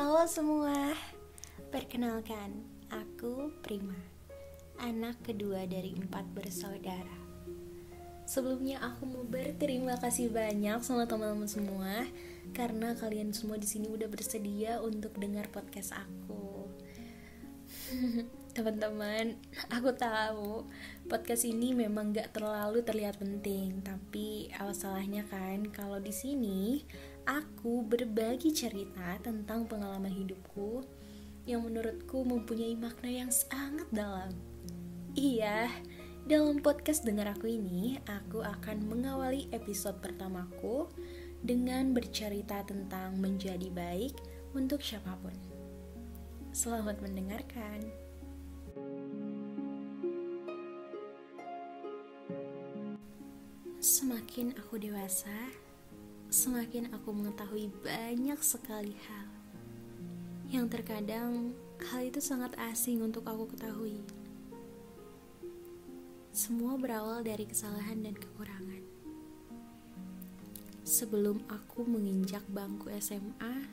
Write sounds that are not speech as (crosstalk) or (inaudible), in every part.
Halo semua, perkenalkan, aku Prima, anak kedua dari empat bersaudara. Sebelumnya aku mau berterima kasih banyak sama teman-teman semua karena kalian semua di sini udah bersedia untuk dengar podcast aku. (laughs) Teman-teman, aku tahu podcast ini memang gak terlalu terlihat penting, tapi apa salahnya kan kalau di sini aku berbagi cerita tentang pengalaman hidupku yang menurutku mempunyai makna yang sangat dalam. Iya, dalam podcast Dengar Aku ini, aku akan mengawali episode pertamaku dengan bercerita tentang menjadi baik untuk siapa pun. Selamat mendengarkan. Semakin aku dewasa, semakin aku mengetahui banyak sekali hal yang terkadang hal itu sangat asing untuk aku ketahui. Semua berawal dari kesalahan dan kekurangan. Sebelum aku menginjak bangku SMA,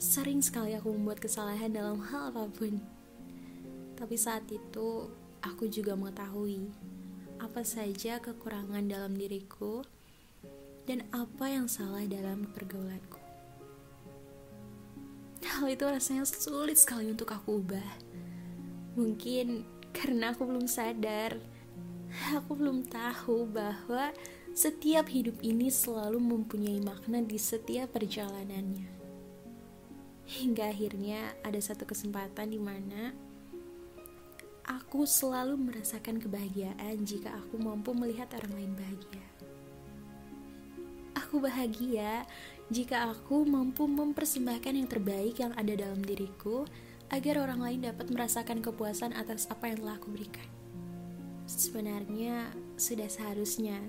sering sekali aku membuat kesalahan dalam hal apa pun. Tapi saat itu, aku juga mengetahui apa saja kekurangan dalam diriku dan apa yang salah dalam pergaulanku. Hal itu rasanya sulit sekali untuk aku ubah. Mungkin karena aku belum sadar, aku belum tahu bahwa setiap hidup ini selalu mempunyai makna di setiap perjalanannya. Hingga akhirnya ada satu kesempatan di mana Aku selalu merasakan kebahagiaan jika aku mampu melihat orang lain bahagia. Aku bahagia jika aku mampu mempersembahkan yang terbaik yang ada dalam diriku agar orang lain dapat merasakan kepuasan atas apa yang telah aku berikan. Sebenarnya sudah seharusnya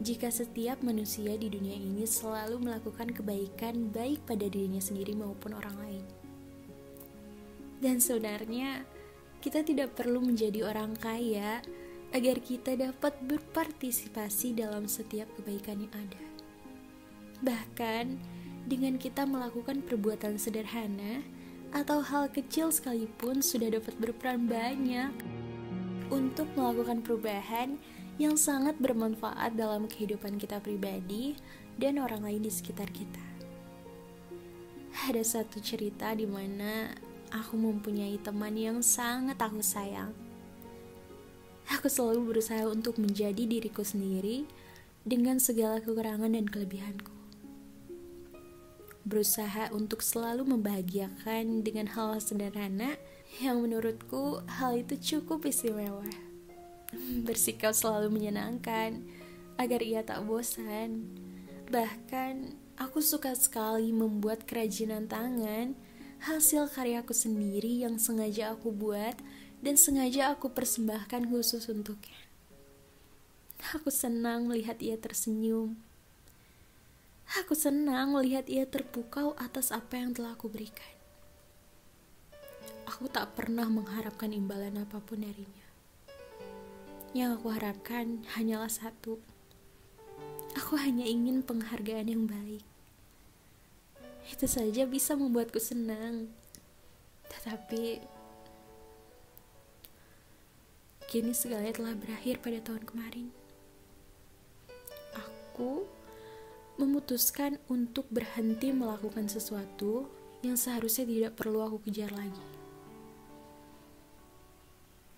jika setiap manusia di dunia ini selalu melakukan kebaikan baik pada dirinya sendiri maupun orang lain. Dan sebenarnya kita tidak perlu menjadi orang kaya agar kita dapat berpartisipasi dalam setiap kebaikan yang ada. Bahkan, dengan kita melakukan perbuatan sederhana atau hal kecil sekalipun sudah dapat berperan banyak untuk melakukan perubahan yang sangat bermanfaat dalam kehidupan kita pribadi dan orang lain di sekitar kita. Ada satu cerita di mana aku mempunyai teman yang sangat aku sayang. Aku selalu berusaha untuk menjadi diriku sendiri dengan segala kekurangan dan kelebihanku. Berusaha untuk selalu membahagiakan dengan hal sederhana yang menurutku hal itu cukup istimewa. (laughs) Bersikap selalu menyenangkan agar ia tak bosan. Bahkan aku suka sekali membuat kerajinan tangan hasil karyaku sendiri yang sengaja aku buat dan sengaja aku persembahkan khusus untuknya. Aku senang melihat ia tersenyum. Aku senang melihat ia terpukau atas apa yang telah aku berikan. Aku tak pernah mengharapkan imbalan apa pun darinya. Yang aku harapkan hanyalah satu. Aku hanya ingin penghargaan yang baik itu saja bisa membuatku senang. Tetapi kini segalanya telah berakhir pada tahun kemarin. Aku memutuskan untuk berhenti melakukan sesuatu yang seharusnya tidak perlu aku kejar lagi.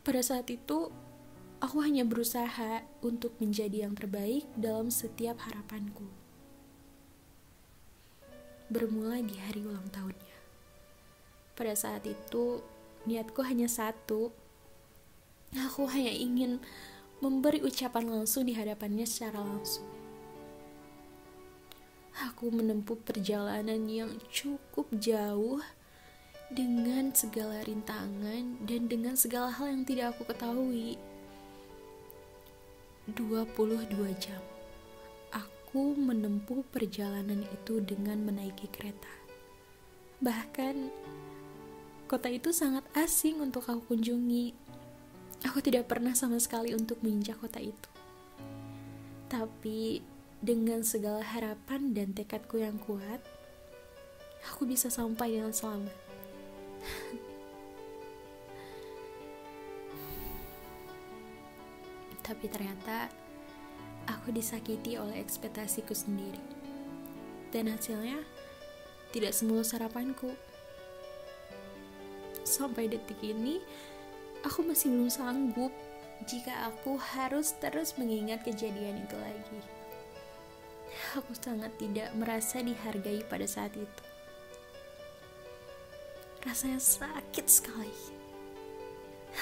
Pada saat itu, aku hanya berusaha untuk menjadi yang terbaik dalam setiap harapanku bermula di hari ulang tahunnya. Pada saat itu, niatku hanya satu. Aku hanya ingin memberi ucapan langsung di hadapannya secara langsung. Aku menempuh perjalanan yang cukup jauh dengan segala rintangan dan dengan segala hal yang tidak aku ketahui. 22 jam aku menempuh perjalanan itu dengan menaiki kereta. Bahkan, kota itu sangat asing untuk aku kunjungi. Aku tidak pernah sama sekali untuk menginjak kota itu. Tapi, dengan segala harapan dan tekadku yang kuat, aku bisa sampai dengan selamat. Tapi ternyata aku disakiti oleh ekspektasiku sendiri. Dan hasilnya tidak semulus harapanku. Sampai detik ini, aku masih belum sanggup jika aku harus terus mengingat kejadian itu lagi. Aku sangat tidak merasa dihargai pada saat itu. Rasanya sakit sekali.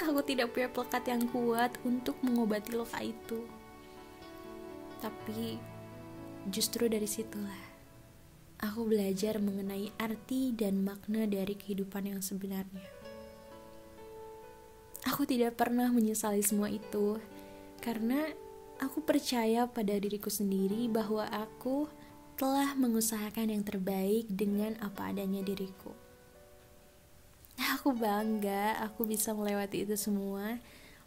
Aku tidak punya pelekat yang kuat untuk mengobati luka itu. Tapi justru dari situlah aku belajar mengenai arti dan makna dari kehidupan yang sebenarnya. Aku tidak pernah menyesali semua itu karena aku percaya pada diriku sendiri bahwa aku telah mengusahakan yang terbaik dengan apa adanya diriku. Aku bangga aku bisa melewati itu semua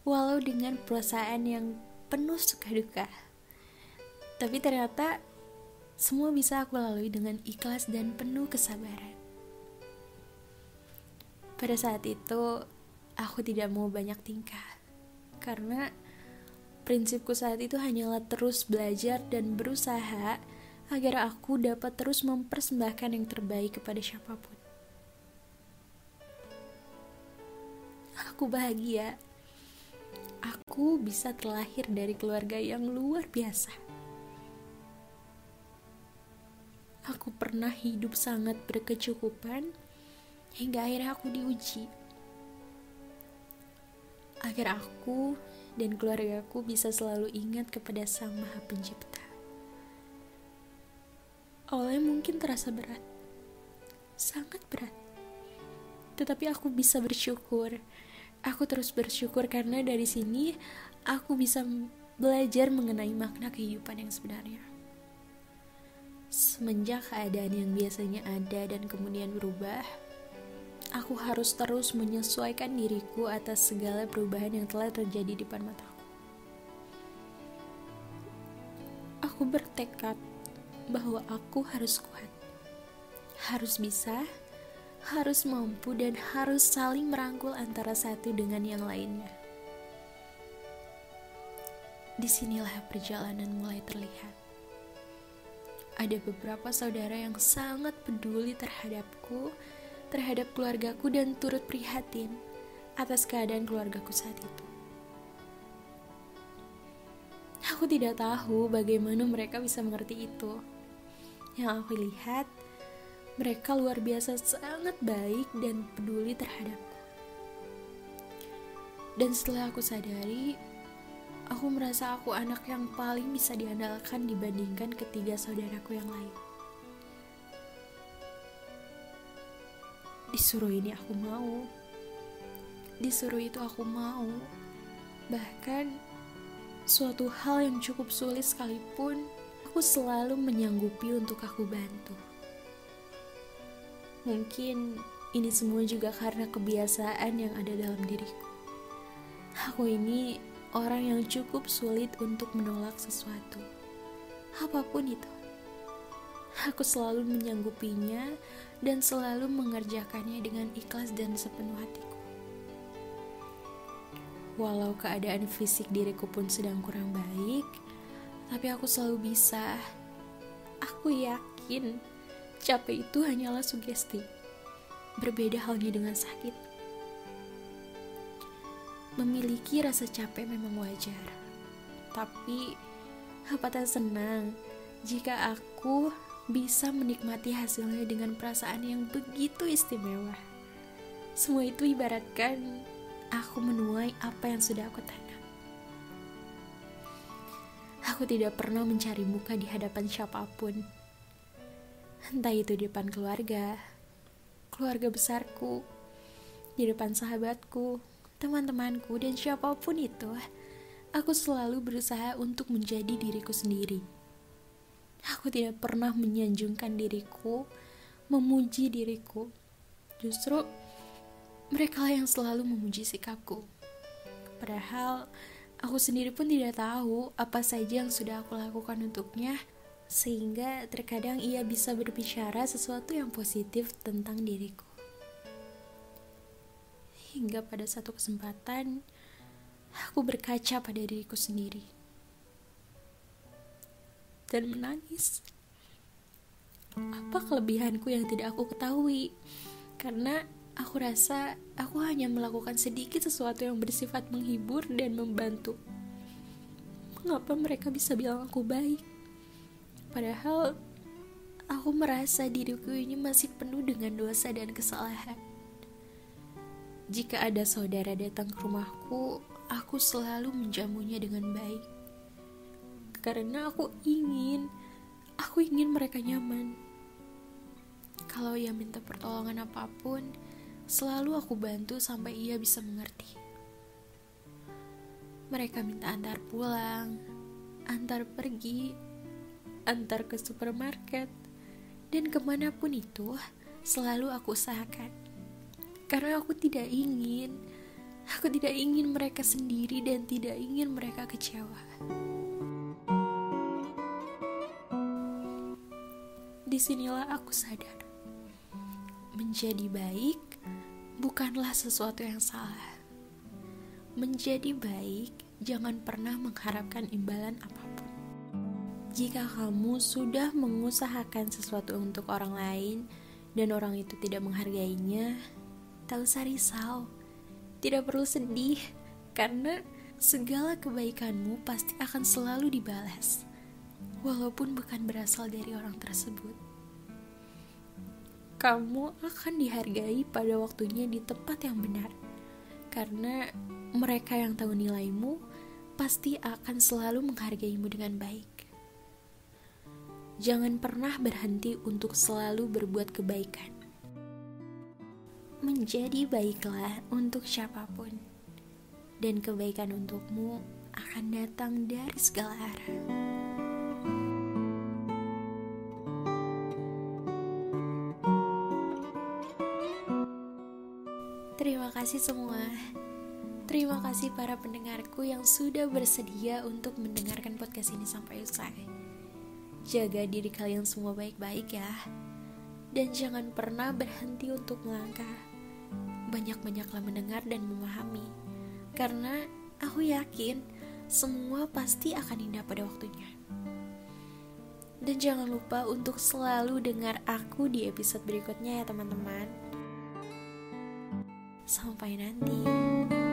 walau dengan perasaan yang penuh suka duka. Tapi ternyata semua bisa aku lalui dengan ikhlas dan penuh kesabaran. Pada saat itu, aku tidak mau banyak tingkah. Karena prinsipku saat itu hanyalah terus belajar dan berusaha agar aku dapat terus mempersembahkan yang terbaik kepada siapa pun. Aku bahagia. Aku bisa terlahir dari keluarga yang luar biasa Aku pernah hidup sangat berkecukupan hingga akhirnya aku diuji. Agar aku dan keluargaku bisa selalu ingat kepada Sang Maha Pencipta. Awalnya mungkin terasa berat, sangat berat. Tetapi aku bisa bersyukur. Aku terus bersyukur karena dari sini aku bisa belajar mengenai makna kehidupan yang sebenarnya. Semenjak keadaan yang biasanya ada dan kemudian berubah, aku harus terus menyesuaikan diriku atas segala perubahan yang telah terjadi di depan mataku. Aku bertekad bahwa aku harus kuat, harus bisa, harus mampu, dan harus saling merangkul antara satu dengan yang lainnya. Di sinilah perjalanan mulai terlihat ada beberapa saudara yang sangat peduli terhadapku, terhadap keluargaku dan turut prihatin atas keadaan keluargaku saat itu. Aku tidak tahu bagaimana mereka bisa mengerti itu. Yang aku lihat, mereka luar biasa sangat baik dan peduli terhadapku. Dan setelah aku sadari, Aku merasa aku anak yang paling bisa diandalkan dibandingkan ketiga saudaraku yang lain. Disuruh ini aku mau. Disuruh itu aku mau. Bahkan suatu hal yang cukup sulit sekalipun, aku selalu menyanggupi untuk aku bantu. Mungkin ini semua juga karena kebiasaan yang ada dalam diriku. Aku ini orang yang cukup sulit untuk menolak sesuatu, apa pun itu. Aku selalu menyanggupinya dan selalu mengerjakannya dengan ikhlas dan sepenuh hatiku. Walau keadaan fisik diriku pun sedang kurang baik, tapi aku selalu bisa. Aku yakin capek itu hanyalah sugesti. Berbeda halnya dengan sakit. Memiliki rasa capek memang wajar, tapi apa tak senang jika aku bisa menikmati hasilnya dengan perasaan yang begitu istimewa. Semua itu ibaratkan aku menuai apa yang sudah aku tanam. Aku tidak pernah mencari muka di hadapan siapa pun. Entah itu di depan keluarga, keluarga besarku, di depan sahabatku, teman-temanku, dan siapa pun itu, aku selalu berusaha untuk menjadi diriku sendiri. Aku tidak pernah menyanjungkan diriku, memuji diriku. Justru mereka yang selalu memuji sikapku. Padahal aku sendiri pun tidak tahu apa saja yang sudah aku lakukan untuknya sehingga terkadang ia bisa berbicara sesuatu yang positif tentang diriku. Hingga pada satu kesempatan, aku berkaca pada diriku sendiri dan menangis. Apa kelebihanku yang tidak aku ketahui? Karena aku rasa aku hanya melakukan sedikit sesuatu yang bersifat menghibur dan membantu. Mengapa mereka bisa bilang aku baik? Padahal aku merasa diriku ini masih penuh dengan dosa dan kesalahan. Jika ada saudara datang ke rumahku, aku selalu menjamunya dengan baik. Karena aku ingin, aku ingin mereka nyaman. Kalau ia minta pertolongan apa pun, selalu aku bantu sampai ia bisa mengerti. Mereka minta antar pulang, antar pergi, antar ke supermarket, dan ke mana pun itu selalu aku usahakan. Karena aku tidak ingin, aku tidak ingin mereka sendiri dan tidak ingin mereka kecewa. Di sinilah aku sadar, menjadi baik bukanlah sesuatu yang salah. Menjadi baik, jangan pernah mengharapkan imbalan apa pun. Jika kamu sudah mengusahakan sesuatu untuk orang lain dan orang itu tidak menghargainya, tak usah risau. Tidak perlu sedih, karena segala kebaikanmu pasti akan selalu dibalas, walaupun bukan berasal dari orang tersebut. Kamu akan dihargai pada waktunya di tempat yang benar, karena mereka yang tahu nilaimu pasti akan selalu menghargaimu dengan baik. Jangan pernah berhenti untuk selalu berbuat kebaikan. Menjadi baiklah untuk siapa pun, dan kebaikan untukmu akan datang dari segala arah. Kasih semua. Terima kasih para pendengarku yang sudah bersedia untuk mendengarkan podcast ini sampai usai. Jaga diri kalian semua baik-baik ya. Dan jangan pernah berhenti untuk melangkah. Banyak-banyaklah mendengar dan memahami. Karena aku yakin semua pasti akan indah pada waktunya. Dan jangan lupa untuk selalu dengar aku di episode berikutnya ya teman-teman. Sampai nanti.